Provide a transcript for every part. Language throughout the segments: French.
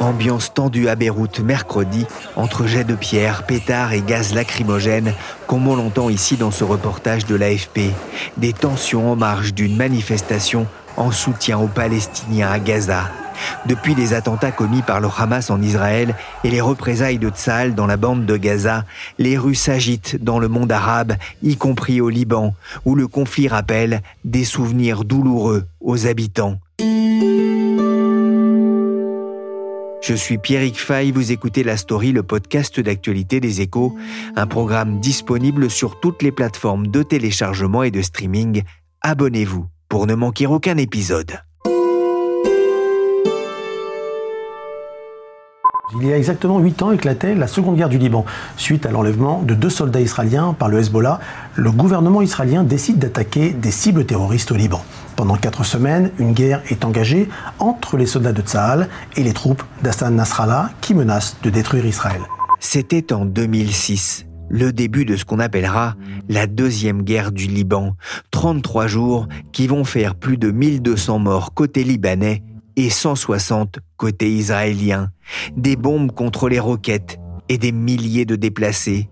Ambiance tendue à Beyrouth mercredi, entre jets de pierre, pétards et gaz lacrymogènes, comme on l'entend ici dans ce reportage de l'AFP. Des tensions en marge d'une manifestation en soutien aux Palestiniens à Gaza. Depuis les attentats commis par le Hamas en Israël et les représailles de Tzal dans la bande de Gaza, les rues s'agitent dans le monde arabe, y compris au Liban, où le conflit rappelle des souvenirs douloureux aux habitants. Je suis Pierrick Fay, vous écoutez La Story, le podcast d'actualité des échos, un programme disponible sur toutes les plateformes de téléchargement et de streaming. Abonnez-vous pour ne manquer aucun épisode. Il y a exactement 8 ans éclatait la seconde guerre du Liban. Suite à l'enlèvement de deux soldats israéliens par le Hezbollah, le gouvernement israélien décide d'attaquer des cibles terroristes au Liban. Pendant quatre semaines, une guerre est engagée entre les soldats de Tsahal et les troupes d'Hassan Nasrallah qui menacent de détruire Israël. C'était en 2006, le début de ce qu'on appellera la deuxième guerre du Liban. 33 jours qui vont faire plus de 1200 morts côté libanais et 160 côté israélien. Des bombes contre les roquettes et des milliers de déplacés.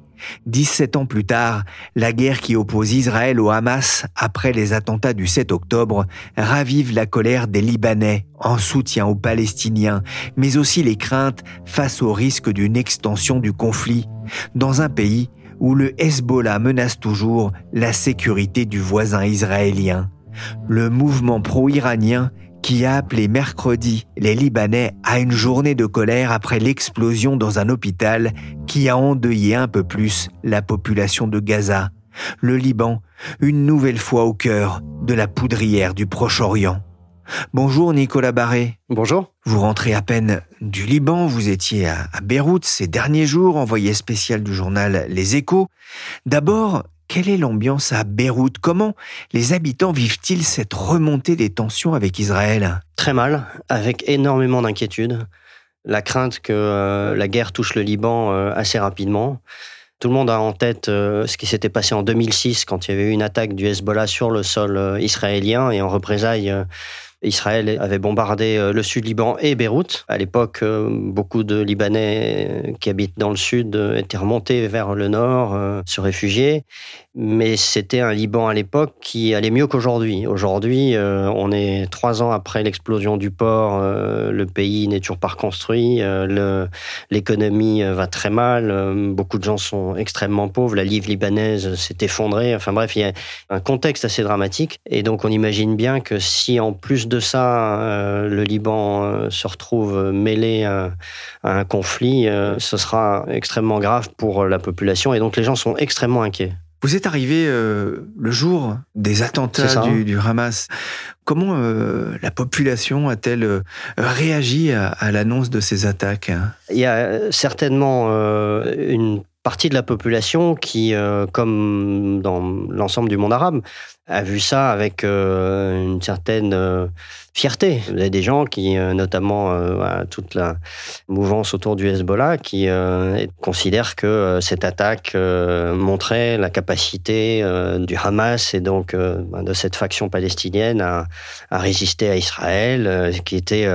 17 ans plus tard, la guerre qui oppose Israël au Hamas après les attentats du 7 octobre ravive la colère des Libanais en soutien aux Palestiniens, mais aussi les craintes face au risque d'une extension du conflit dans un pays où le Hezbollah menace toujours la sécurité du voisin israélien. Le mouvement pro-iranien qui a appelé mercredi les Libanais à une journée de colère après l'explosion dans un hôpital qui a endeuillé un peu plus la population de Gaza. Le Liban, une nouvelle fois au cœur de la poudrière du Proche-Orient. Bonjour Nicolas Barré. Bonjour. Vous rentrez à peine du Liban, vous étiez à, Beyrouth ces derniers jours, envoyé spécial du journal Les Échos. D'abord, quelle est l'ambiance à Beyrouth? Comment les habitants vivent-ils cette remontée des tensions avec Israël? Très mal, avec énormément d'inquiétude. La crainte que euh, la guerre touche le Liban euh, assez rapidement. Tout le monde a en tête euh, ce qui s'était passé en 2006 quand il y avait eu une attaque du Hezbollah sur le sol israélien et en représailles Israël avait bombardé euh, le sud Liban et Beyrouth. À l'époque, euh, beaucoup de Libanais qui habitent dans le sud euh, étaient remontés vers le nord, se réfugier. Mais c'était un Liban à l'époque qui allait mieux qu'aujourd'hui. Aujourd'hui, on est trois ans après l'explosion du port, le pays n'est toujours pas reconstruit, l'économie va très mal, beaucoup de gens sont extrêmement pauvres, la livre libanaise s'est effondrée. Enfin bref, il y a un contexte assez dramatique. Et donc on imagine bien que si en plus de ça, euh, le Liban euh, se retrouve mêlé à, un conflit, euh, ce sera extrêmement grave pour la population et donc les gens sont extrêmement inquiets. Vous êtes arrivé le jour des attentats du, Hamas. Comment la population a-t-elle réagi à, à l'annonce de ces attaques? Il y a certainement une partie de la population qui, comme dans l'ensemble du monde arabe, a vu ça avec euh, une certaine euh, fierté. Vous avez des gens qui, euh, notamment toute la mouvance autour du Hezbollah, qui considèrent que cette attaque montrait la capacité du Hamas et donc de cette faction palestinienne à, résister à Israël, qui était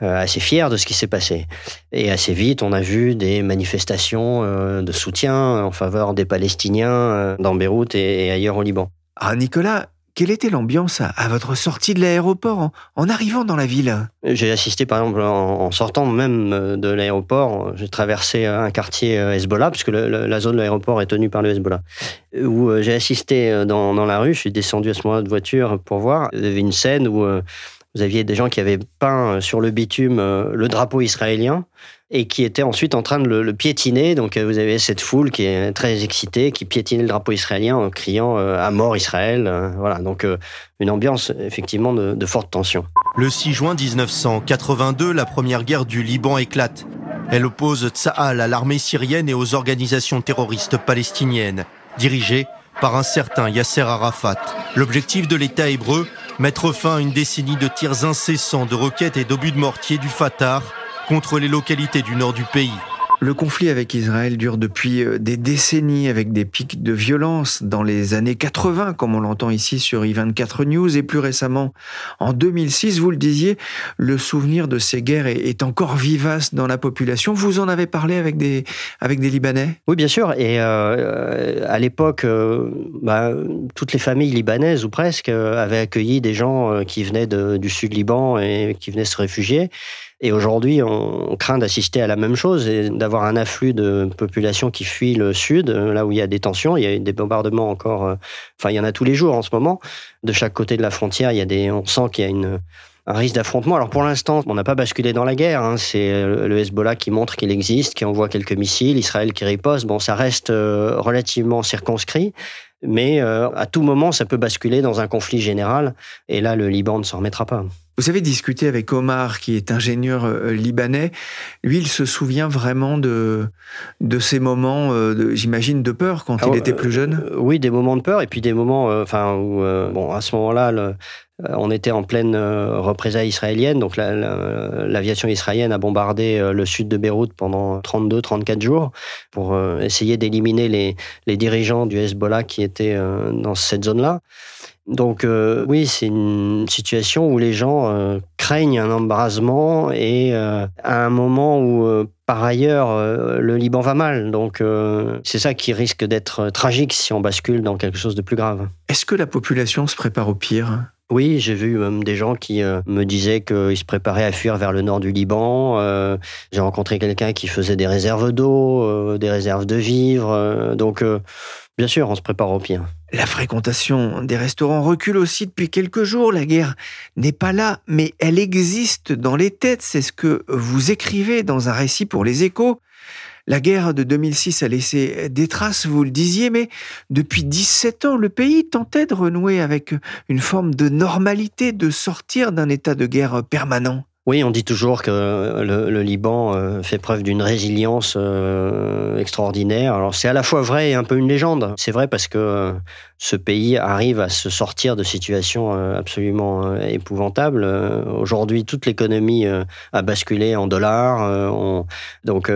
assez fier de ce qui s'est passé. Et assez vite, on a vu des manifestations de soutien en faveur des Palestiniens dans Beyrouth et ailleurs au Liban. Ah Nicolas, quelle était l'ambiance à, votre sortie de l'aéroport en, arrivant dans la ville? J'ai assisté par exemple en, sortant même euh, de l'aéroport, j'ai traversé un quartier euh, Hezbollah, puisque la zone de l'aéroport est tenue par le Hezbollah, où euh, j'ai assisté dans, la rue, je suis descendu à ce moment-là de voiture pour voir, il y avait une scène où Vous aviez des gens qui avaient peint sur le bitume le drapeau israélien et qui étaient ensuite en train de le, piétiner. Donc vous avez cette foule qui est très excitée, qui piétinait le drapeau israélien en criant à mort Israël. Voilà, donc une ambiance effectivement de, de forte tension. Le 6 juin 1982, la première guerre du Liban éclate. Elle oppose Tsahal à l'armée syrienne et aux organisations terroristes palestiniennes, dirigées par un certain Yasser Arafat. L'objectif de l'État hébreu, mettre fin à une décennie de tirs incessants de roquettes et d'obus de mortier du Fatah contre les localités du nord du pays. Le conflit avec Israël dure depuis euh, des décennies avec des pics de violence dans les années 80, comme on l'entend ici sur i24 News, et plus récemment en 2006, vous le disiez, le souvenir de ces guerres est encore vivace dans la population. Vous en avez parlé avec des, avec des Libanais? Oui, bien sûr. Et euh, à l'époque, euh, bah, toutes les familles libanaises, ou presque, avaient accueilli des gens qui venaient du sud Liban et qui venaient se réfugier. Et aujourd'hui, on craint d'assister à la même chose et d'avoir un afflux de population qui fuit le sud, là où il y a des tensions. Il y a des bombardements encore. Euh, enfin, il y en a tous les jours en ce moment. De chaque côté de la frontière, il y a des. On sent qu'il y a un risque d'affrontement. Alors pour l'instant, on n'a pas basculé dans la guerre. Hein. C'est le Hezbollah qui montre qu'il existe, qui envoie quelques missiles, Israël qui riposte. Bon, ça reste euh, relativement circonscrit, mais euh, à tout moment, ça peut basculer dans un conflit général. Et là, le Liban ne s'en remettra pas. Vous avez discuté avec Omar, qui est ingénieur euh, libanais. Lui, il se souvient vraiment de, de ces moments, euh, j'imagine, de peur quand il était plus jeune Oui, des moments de peur, et puis des moments enfin, où, bon, à ce moment-là, on était en pleine représailles israélienne, donc l'aviation israélienne a bombardé le sud de Beyrouth pendant 32-34 jours pour essayer d'éliminer les, dirigeants du Hezbollah qui étaient dans cette zone-là. Donc euh, oui, c'est une situation où les gens euh, craignent un embrasement et euh, à un moment où par ailleurs le Liban va mal. Donc c'est ça qui risque d'être tragique si on bascule dans quelque chose de plus grave. Est-ce que la population se prépare au pire? Oui, j'ai vu même des gens qui me disaient qu'ils se préparaient à fuir vers le nord du Liban. j'ai rencontré quelqu'un qui faisait des réserves d'eau, des réserves de vivres. donc, bien sûr, on se prépare au pire. La fréquentation des restaurants recule aussi depuis quelques jours. La guerre n'est pas là, mais elle existe dans les têtes. C'est ce que vous écrivez dans un récit pour les échos. La guerre de 2006 a laissé des traces, vous le disiez, mais depuis 17 ans, le pays tentait de renouer avec une forme de normalité, de sortir d'un état de guerre permanent. Oui, on dit toujours que le, Liban euh, fait preuve d'une résilience euh, extraordinaire. Alors c'est à la fois vrai et un peu une légende. C'est vrai parce que ce pays arrive à se sortir de situations absolument épouvantables. Aujourd'hui, toute l'économie a basculé en dollars, on, donc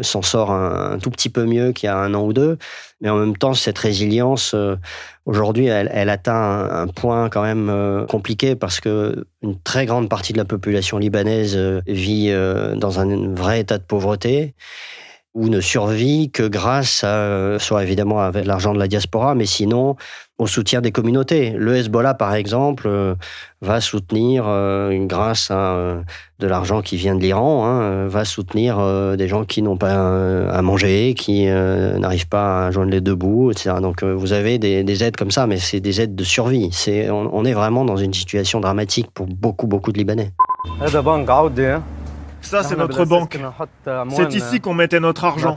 s'en sort un, tout petit peu mieux qu'il y a un an ou deux. Mais en même temps, cette résilience, aujourd'hui, elle, atteint un, point quand même compliqué parce que une très grande partie de la population libanaise vit dans un vrai état de pauvreté ou ne survit que grâce à, soit évidemment avec l'argent de la diaspora, mais sinon au soutien des communautés. Le Hezbollah, par exemple, euh, va soutenir, euh, grâce à euh, de l'argent qui vient de l'Iran, hein, va soutenir des gens qui n'ont pas à manger, qui n'arrivent pas à joindre les deux bouts, etc. Donc vous avez des, aides comme ça, mais c'est des aides de survie. C'est, on, est vraiment dans une situation dramatique pour beaucoup, beaucoup de Libanais. Ça, c'est notre banque. C'est ici qu'on mettait notre argent.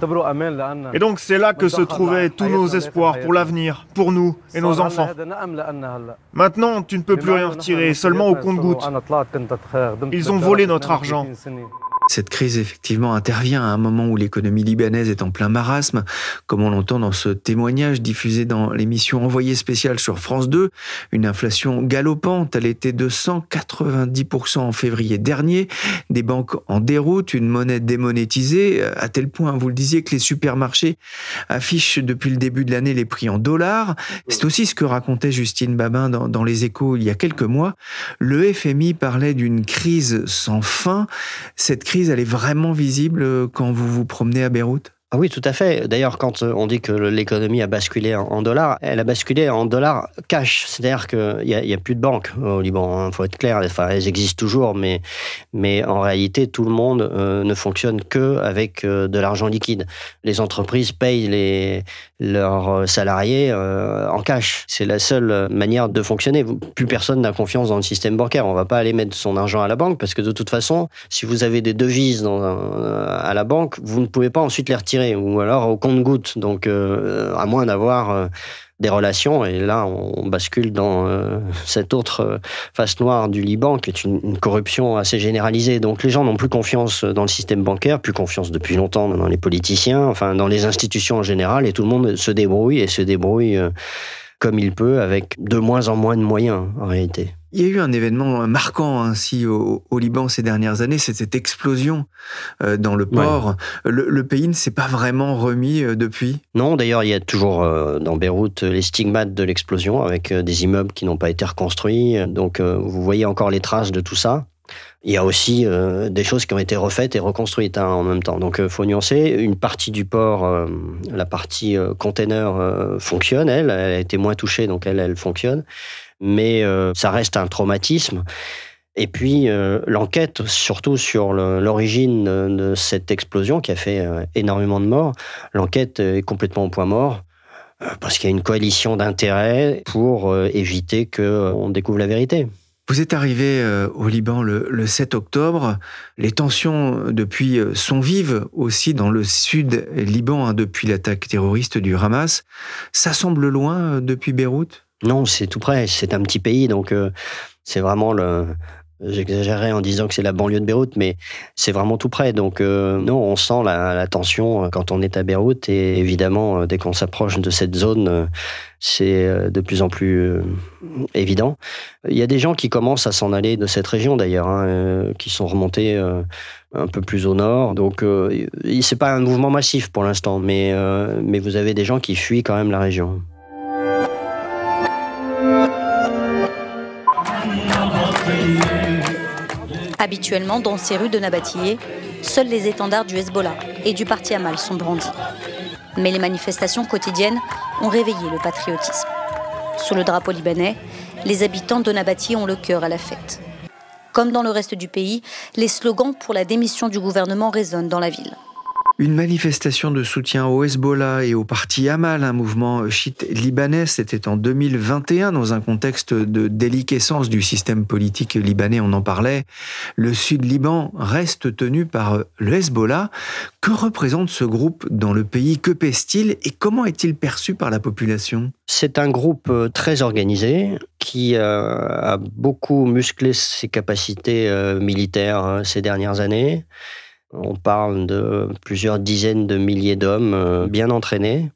Et donc, c'est là que se trouvaient tous nos espoirs pour l'avenir, pour nous et nos enfants. Maintenant, tu ne peux plus rien retirer, seulement au compte-gouttes. Ils ont volé notre argent. Cette crise, effectivement, intervient à un moment où l'économie libanaise est en plein marasme, comme on l'entend dans ce témoignage diffusé dans l'émission Envoyé spécial sur France 2. Une inflation galopante, elle était de 190% en février dernier, des banques en déroute, une monnaie démonétisée, à tel point, vous le disiez, que les supermarchés affichent depuis le début de l'année les prix en dollars. C'est aussi ce que racontait Justine Babin dans, dans Les Échos il y a quelques mois. Le FMI parlait d'une crise sans fin. Cette crise elle est vraiment visible euh, quand vous vous promenez à Beyrouth? Ah oui, tout à fait. D'ailleurs, quand euh, on dit que l'économie a basculé en dollars, elle a basculé en dollars cash. C'est-à-dire qu'il n'y a, plus de banques au Liban, il hein, faut être clair. Enfin, elles existent toujours, mais, mais en réalité, tout le monde euh, ne fonctionne que avec euh, de l'argent liquide. Les entreprises payent les, leurs salariés en cash. C'est la seule manière de fonctionner. Plus personne n'a confiance dans le système bancaire. On ne va pas aller mettre son argent à la banque parce que de toute façon, si vous avez des devises à la banque, vous ne pouvez pas ensuite les retirer ou alors au compte-goutte. Donc, euh, à moins d'avoir euh, des relations. Et là, on bascule dans euh, cette autre face noire du Liban, qui est une, corruption assez généralisée. Donc les gens n'ont plus confiance dans le système bancaire, plus confiance depuis longtemps dans les politiciens, enfin dans les institutions en général, et tout le monde se débrouille et se débrouille comme il peut, avec de moins en moins de moyens en réalité. Il y a eu un événement marquant ainsi au, Liban ces dernières années, c'est cette explosion euh, dans le port. Le, pays ne s'est pas vraiment remis euh, depuis? Non, d'ailleurs, il y a toujours euh, dans Beyrouth les stigmates de l'explosion avec des immeubles qui n'ont pas été reconstruits. Donc, vous voyez encore les traces de tout ça. Il y a aussi des choses qui ont été refaites et reconstruites hein, en même temps. Donc, il faut nuancer. Une partie du port, la partie container, fonctionne, elle. Elle a été moins touchée, donc elle, fonctionne mais euh, ça reste un traumatisme. Et puis euh, l'enquête, surtout sur l'origine de cette explosion qui a fait euh, énormément de morts, l'enquête est complètement au point mort parce qu'il y a une coalition d'intérêts pour éviter qu'on découvre la vérité. Vous êtes arrivé au Liban le, 7 octobre. Les tensions depuis sont vives aussi dans le sud Liban hein, depuis l'attaque terroriste du Hamas. Ça semble loin depuis Beyrouth? Non, c'est tout près. C'est un petit pays, donc euh, c'est vraiment le. J'exagérerais en disant que c'est la banlieue de Beyrouth, mais c'est vraiment tout près. Donc euh, non, on sent la, tension euh, quand on est à Beyrouth et évidemment, dès qu'on s'approche de cette zone, c'est de plus en plus évident. Il y a des gens qui commencent à s'en aller de cette région d'ailleurs, hein, qui sont remontés un peu plus au nord. Donc c'est pas un mouvement massif pour l'instant, mais, mais vous avez des gens qui fuient quand même la région. Habituellement, dans ces rues de Nabatillé, seuls les étendards du Hezbollah et du parti Amal sont brandis. Mais les manifestations quotidiennes ont réveillé le patriotisme. Sous le drapeau libanais, les habitants de Nabatillé ont le cœur à la fête. Comme dans le reste du pays, les slogans pour la démission du gouvernement résonnent dans la ville. Une manifestation de soutien au Hezbollah et au parti Amal, un mouvement chiite libanais, c'était en 2021 dans un contexte de déliquescence du système politique libanais, on en parlait. Le sud Liban reste tenu par le Hezbollah. Que représente ce groupe dans le pays? Que pèse-t-il? Et comment est-il perçu par la population? C'est un groupe euh, très organisé qui euh, a beaucoup musclé ses capacités euh, militaires hein, ces dernières années on parle de plusieurs dizaines de milliers d'hommes euh, bien entraînés.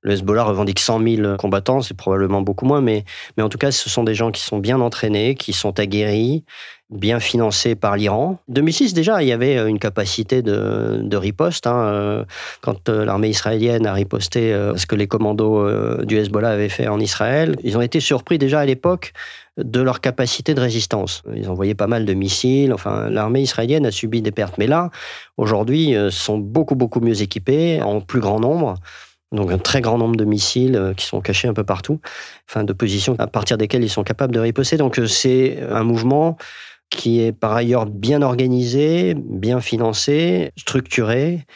Le Hezbollah revendique 100 000 combattants, c'est probablement beaucoup moins, mais, mais en tout cas, ce sont des gens qui sont bien entraînés, qui sont aguerris, bien financés par l'Iran. 2006, déjà, il y avait une capacité de, riposte. Hein, euh, quand euh, l'armée israélienne a riposté ce que les commandos du Hezbollah avaient fait en Israël, ils ont été surpris déjà à l'époque de leur capacité de résistance. Ils envoyaient pas mal de missiles. Enfin, l'armée israélienne a subi des pertes. Mais là, aujourd'hui, euh, sont beaucoup, beaucoup mieux équipés, en plus grand nombre. Donc un très grand nombre de missiles euh, qui sont cachés un peu partout, enfin de positions à partir desquelles ils sont capables de riposter. Donc euh, c'est un mouvement qui est par ailleurs bien organisé, bien financé, structuré,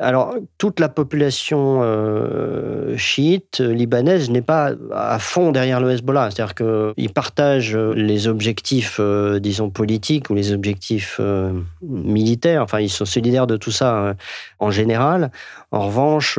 alors, toute la population euh, chiite euh, libanaise n'est pas à fond derrière le Hezbollah. C'est-à-dire qu'ils partagent les objectifs, euh, disons, politiques ou les objectifs militaires. Enfin, ils sont solidaires de tout ça en général. En revanche,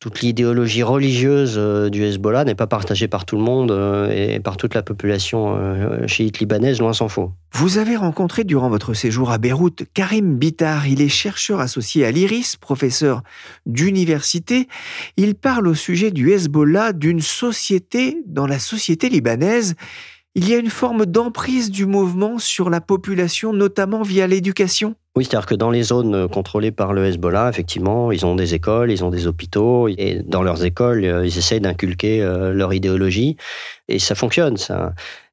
toute l'idéologie religieuse euh, du Hezbollah n'est pas partagée par tout le monde euh, et par toute la population euh, chiite libanaise, loin s'en faut. Vous avez rencontré durant votre séjour à Beyrouth Karim Bitar. Il est chercheur associé à l'IRIS, professeur d'université. Il parle au sujet du Hezbollah d'une société dans la société libanaise. Il y a une forme d'emprise du mouvement sur la population, notamment via l'éducation? Oui, c'est-à-dire que dans les zones euh, contrôlées par le Hezbollah, effectivement, ils ont des écoles, ils ont des hôpitaux, et dans leurs écoles, euh, ils essayent d'inculquer euh, leur idéologie, et ça fonctionne.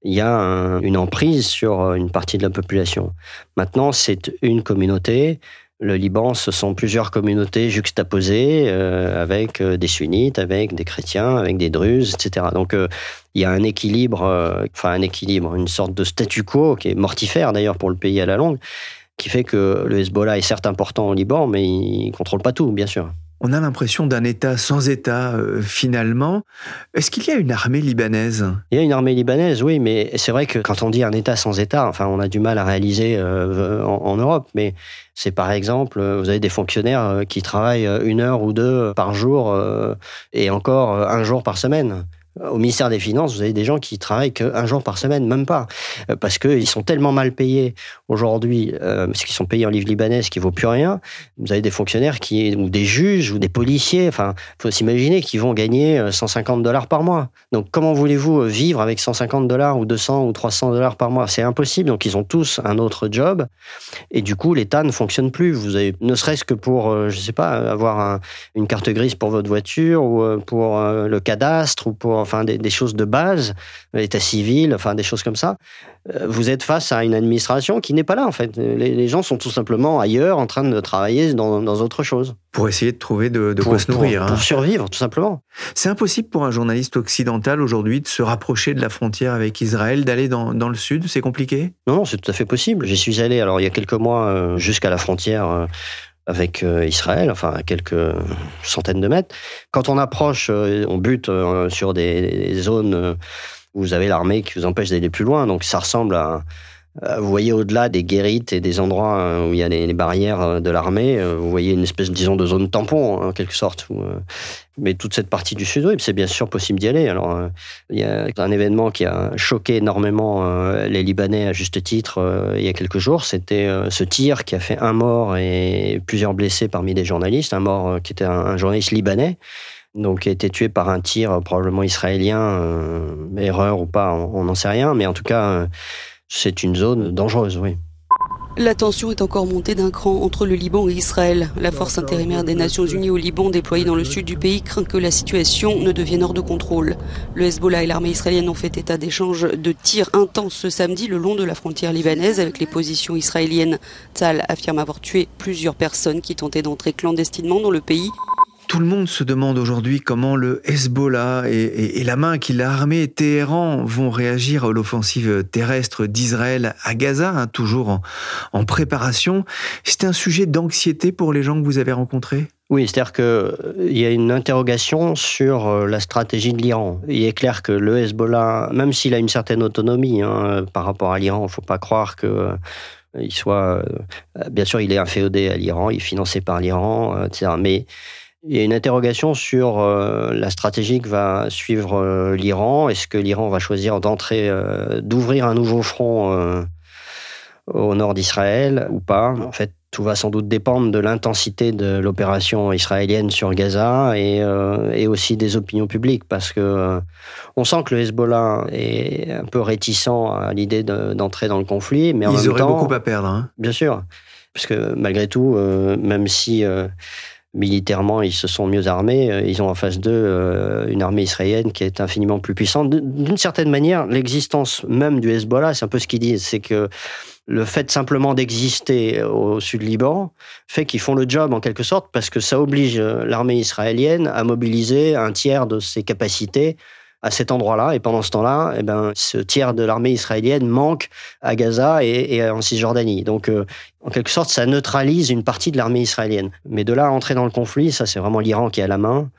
Il y a une emprise sur une partie de la population. Maintenant, c'est une communauté, Le Liban, ce sont plusieurs communautés juxtaposées avec des sunnites, avec des chrétiens, avec des druzes, etc. Donc il y a un équilibre, enfin un équilibre, une sorte de statu quo qui est mortifère d'ailleurs pour le pays à la longue, qui fait que le Hezbollah est certes important au Liban, mais il ne contrôle pas tout, bien sûr. On a l'impression d'un État sans État, euh, finalement. Est-ce qu'il y a une armée libanaise? Il y a une armée libanaise, oui, mais c'est vrai que quand on dit un État sans État, enfin, on a du mal à réaliser euh, en, Europe, mais c'est par exemple, euh, vous avez des fonctionnaires qui travaillent une heure ou deux par jour et encore un jour par semaine. Au ministère des Finances, vous avez des gens qui travaillent qu'un jour par semaine, même pas, euh, parce qu'ils sont tellement mal payés aujourd'hui, euh, parce qu'ils sont payés en livres libanais, ce qui vaut plus rien. Vous avez des fonctionnaires qui, ou des juges, ou des policiers, enfin, faut s'imaginer qu'ils vont gagner 150 euh, dollars par mois. Donc, comment voulez-vous vivre avec 150 dollars ou 200 ou 300 dollars par mois? C'est impossible. Donc, ils ont tous un autre job, et du coup, l'État ne fonctionne plus. Vous ne serait-ce que pour, je sais pas, avoir une carte grise pour votre voiture, ou pour le cadastre, ou pour enfin des, choses de base, l'état civil, enfin des choses comme ça. Euh, vous êtes face à une administration qui n'est pas là en fait. Les, gens sont tout simplement ailleurs, en train de travailler dans, dans autre chose. Pour essayer de trouver de, quoi se nourrir. Pour, hein. survivre, tout simplement. C'est impossible pour un journaliste occidental aujourd'hui de se rapprocher de la frontière avec Israël, d'aller dans, dans, le sud. C'est compliqué? Non, non, c'est tout à fait possible. J'y suis allé. Alors il y a quelques mois euh, jusqu'à la frontière. Avec euh, Israël, enfin à quelques centaines de mètres. Quand on approche, euh, on bute euh, sur des, zones où vous avez l'armée qui vous empêche d'aller plus loin. Donc ça ressemble à, vous voyez au-delà des guérites et des endroits où il y a les, barrières de l'armée, vous voyez une espèce, disons, de zone tampon, en quelque sorte. Mais toute cette partie du sud, oui, c'est bien sûr possible d'y aller. Alors, euh, il y a un événement qui a choqué énormément euh, les Libanais à juste titre euh, il y a quelques jours. C'était ce tir qui a fait un mort et plusieurs blessés parmi des journalistes. Un mort qui était un, journaliste libanais, donc qui a été tué par un tir probablement israélien, erreur ou pas, on n'en sait rien. Mais en tout cas, c'est une zone dangereuse, oui. La tension est encore montée d'un cran entre le Liban et Israël. La force intérimaire des Nations Unies au Liban déployée dans le sud du pays craint que la situation ne devienne hors de contrôle. Le Hezbollah et l'armée israélienne ont fait état d'échanges de tirs intenses ce samedi le long de la frontière libanaise avec les positions israéliennes. Tzal affirme avoir tué plusieurs personnes qui tentaient d'entrer clandestinement dans le pays. Tout le monde se demande aujourd'hui comment le Hezbollah et, la main qui l'a armé Téhéran vont réagir à l'offensive terrestre d'Israël à Gaza, hein, toujours en, préparation. C'est un sujet d'anxiété pour les gens que vous avez rencontrés? Oui, c'est-à-dire qu'il euh, y a une interrogation sur euh, la stratégie de l'Iran. Il est clair que le Hezbollah, même s'il a une certaine autonomie hein, par rapport à l'Iran, il ne faut pas croire que euh, il soit. bien sûr, il est inféodé à l'Iran, il est financé par l'Iran, etc. Mais il y a une interrogation sur euh, la stratégie que va suivre euh, l'Iran. Est-ce que l'Iran va choisir d'entrer, euh, d'ouvrir un nouveau front au nord d'Israël ou pas? En fait, tout va sans doute dépendre de l'intensité de l'opération israélienne sur Gaza et, et, aussi des opinions publiques, parce que on sent que le Hezbollah est un peu réticent à l'idée d'entrer dans le conflit, mais en Ils même auraient beaucoup à perdre. Hein. Bien sûr, parce que malgré tout, même si militairement, ils se sont mieux armés. Euh, ils ont en face d'eux euh, une armée israélienne qui est infiniment plus puissante. D'une certaine manière, l'existence même du Hezbollah, c'est un peu ce qu'ils disent, c'est que le fait simplement d'exister au sud Liban fait qu'ils font le job en quelque sorte parce que ça oblige l'armée israélienne à mobiliser un tiers de ses capacités à cet endroit-là. Et pendant ce temps-là, eh ben, ce tiers de l'armée israélienne manque à Gaza et, en Cisjordanie. Donc, euh, en quelque sorte, ça neutralise une partie de l'armée israélienne. Mais de là à entrer dans le conflit, ça, c'est vraiment l'Iran qui a la main.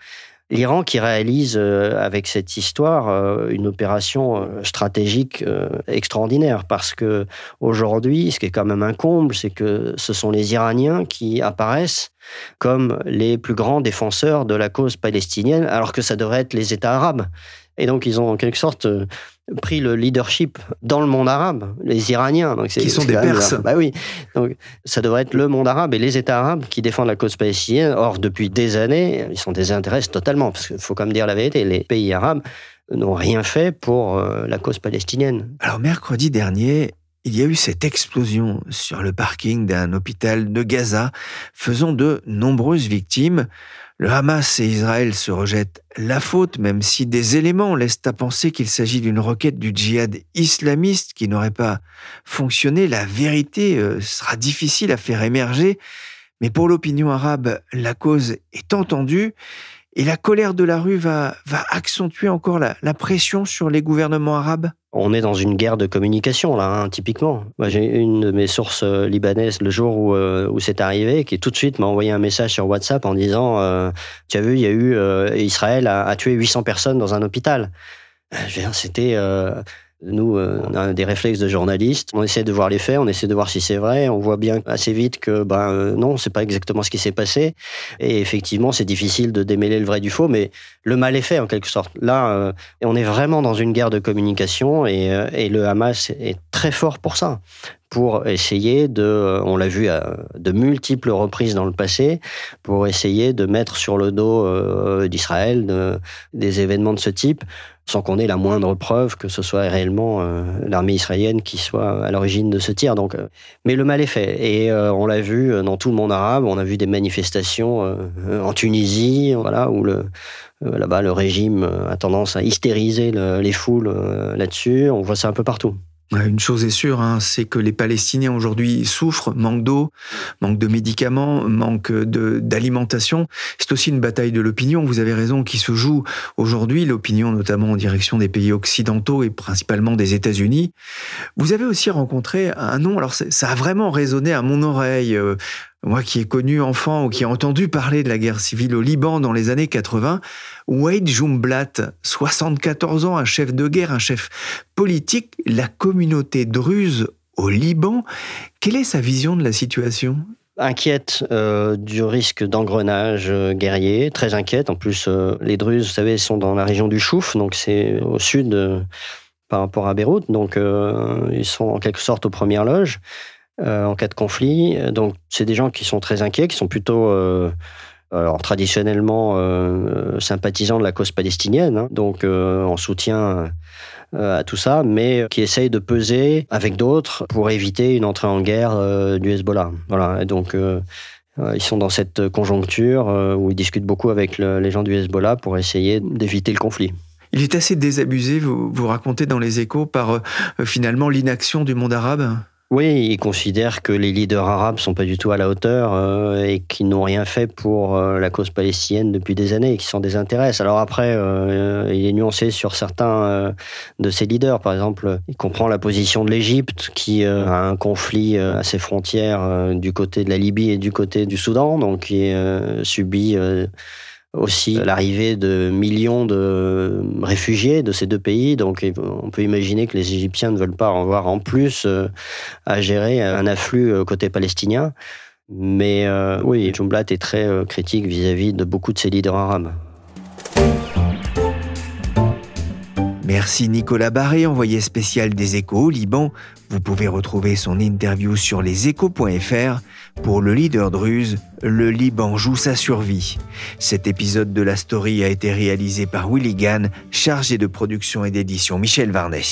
L'Iran qui réalise euh, avec cette histoire euh, une opération stratégique extraordinaire parce que aujourd'hui, ce qui est quand même un comble, c'est que ce sont les Iraniens qui apparaissent comme les plus grands défenseurs de la cause palestinienne, alors que ça devrait être les États arabes. Et donc, ils ont en quelque sorte euh, pris le leadership dans le monde arabe, les Iraniens. Donc qui sont des Perses. Bah oui. Donc, ça devrait être le monde arabe et les États arabes qui défendent la cause palestinienne. Or, depuis des années, ils sont désintéressés totalement. Parce qu'il faut quand même dire la vérité, les pays arabes n'ont rien fait pour euh, la cause palestinienne. Alors, mercredi dernier, il y a eu cette explosion sur le parking d'un hôpital de Gaza, faisant de nombreuses victimes. Le Hamas et Israël se rejettent la faute, même si des éléments laissent à penser qu'il s'agit d'une requête du djihad islamiste qui n'aurait pas fonctionné. La vérité euh, sera difficile à faire émerger. Mais pour l'opinion arabe, la cause est entendue et la colère de la rue va, accentuer encore la, pression sur les gouvernements arabes? On est dans une guerre de communication, là, hein, typiquement. j'ai une de mes sources euh, libanaises le jour où, euh, où c'est arrivé, qui tout de suite m'a envoyé un message sur WhatsApp en disant euh, Tu as vu, il y a eu. Israël a, a, tué 800 personnes dans un hôpital. C'était nous, euh, on a des réflexes de journalistes. On essaie de voir les faits, on essaie de voir si c'est vrai. On voit bien assez vite que, ben euh, non, c'est pas exactement ce qui s'est passé. Et effectivement, c'est difficile de démêler le vrai du faux, mais le mal est fait en quelque sorte. Là, euh, on est vraiment dans une guerre de communication et, et le Hamas est très fort pour ça pour essayer de, on l'a vu à de multiples reprises dans le passé, pour essayer de mettre sur le dos d'Israël des événements de ce type sans qu'on ait la moindre preuve que ce soit réellement euh, l'armée israélienne qui soit à l'origine de ce tir. Donc, euh, mais le mal est fait. Et euh, on l'a vu dans tout le monde arabe. On a vu des manifestations en Tunisie, voilà, où là-bas le régime a tendance à hystériser les foules là-dessus. On voit ça un peu partout. Une chose est sûre, hein, c'est que les Palestiniens aujourd'hui souffrent, manque d'eau, manque de médicaments, manque d'alimentation. C'est aussi une bataille de l'opinion, vous avez raison, qui se joue aujourd'hui, l'opinion notamment en direction des pays occidentaux et principalement des États-Unis. Vous avez aussi rencontré un nom, alors ça a vraiment résonné à mon oreille. Euh, moi qui ai connu enfant ou qui ai entendu parler de la guerre civile au Liban dans les années 80, Wade Jumblatt, 74 ans, un chef de guerre, un chef politique, la communauté druze au Liban, quelle est sa vision de la situation? Inquiète euh, du risque d'engrenage euh, guerrier, très inquiète. En plus, euh, les Druzes, vous savez, sont dans la région du Chouf, donc c'est au sud par rapport à Beyrouth, donc ils sont en quelque sorte aux premières loges. Euh, en cas de conflit. Donc, c'est des gens qui sont très inquiets, qui sont plutôt euh, traditionnellement euh, sympathisants de la cause palestinienne, hein, donc en soutien à tout ça, mais qui essayent de peser avec d'autres pour éviter une entrée en guerre du Hezbollah. Voilà, et donc ils sont dans cette conjoncture où ils discutent beaucoup avec les gens du Hezbollah pour essayer d'éviter le conflit. Il est assez désabusé, vous, vous racontez dans les échos, par finalement l'inaction du monde arabe? Oui, ils considèrent que les leaders arabes sont pas du tout à la hauteur euh, et qu'ils n'ont rien fait pour euh, la cause palestinienne depuis des années et qui s'en désintéressent. Alors après, euh, il est nuancé sur certains de ces leaders. Par exemple, il comprend la position de l'Égypte qui a un conflit à ses frontières du côté de la Libye et du côté du Soudan, donc qui subit aussi l'arrivée de millions de réfugiés de ces deux pays. Donc on peut imaginer que les Égyptiens ne veulent pas en avoir en plus euh, à gérer un afflux euh, côté palestinien. Mais euh, oui, Jumblat est très critique vis-à-vis -vis de beaucoup de ses leaders arabes. Merci Nicolas Barré, envoyé spécial des échos au Liban. Vous pouvez retrouver son interview sur leséchos.fr. Pour le leader druze, le Liban joue sa survie. Cet épisode de la story a été réalisé par Willy Gann, chargé de production et d'édition Michel Varnet.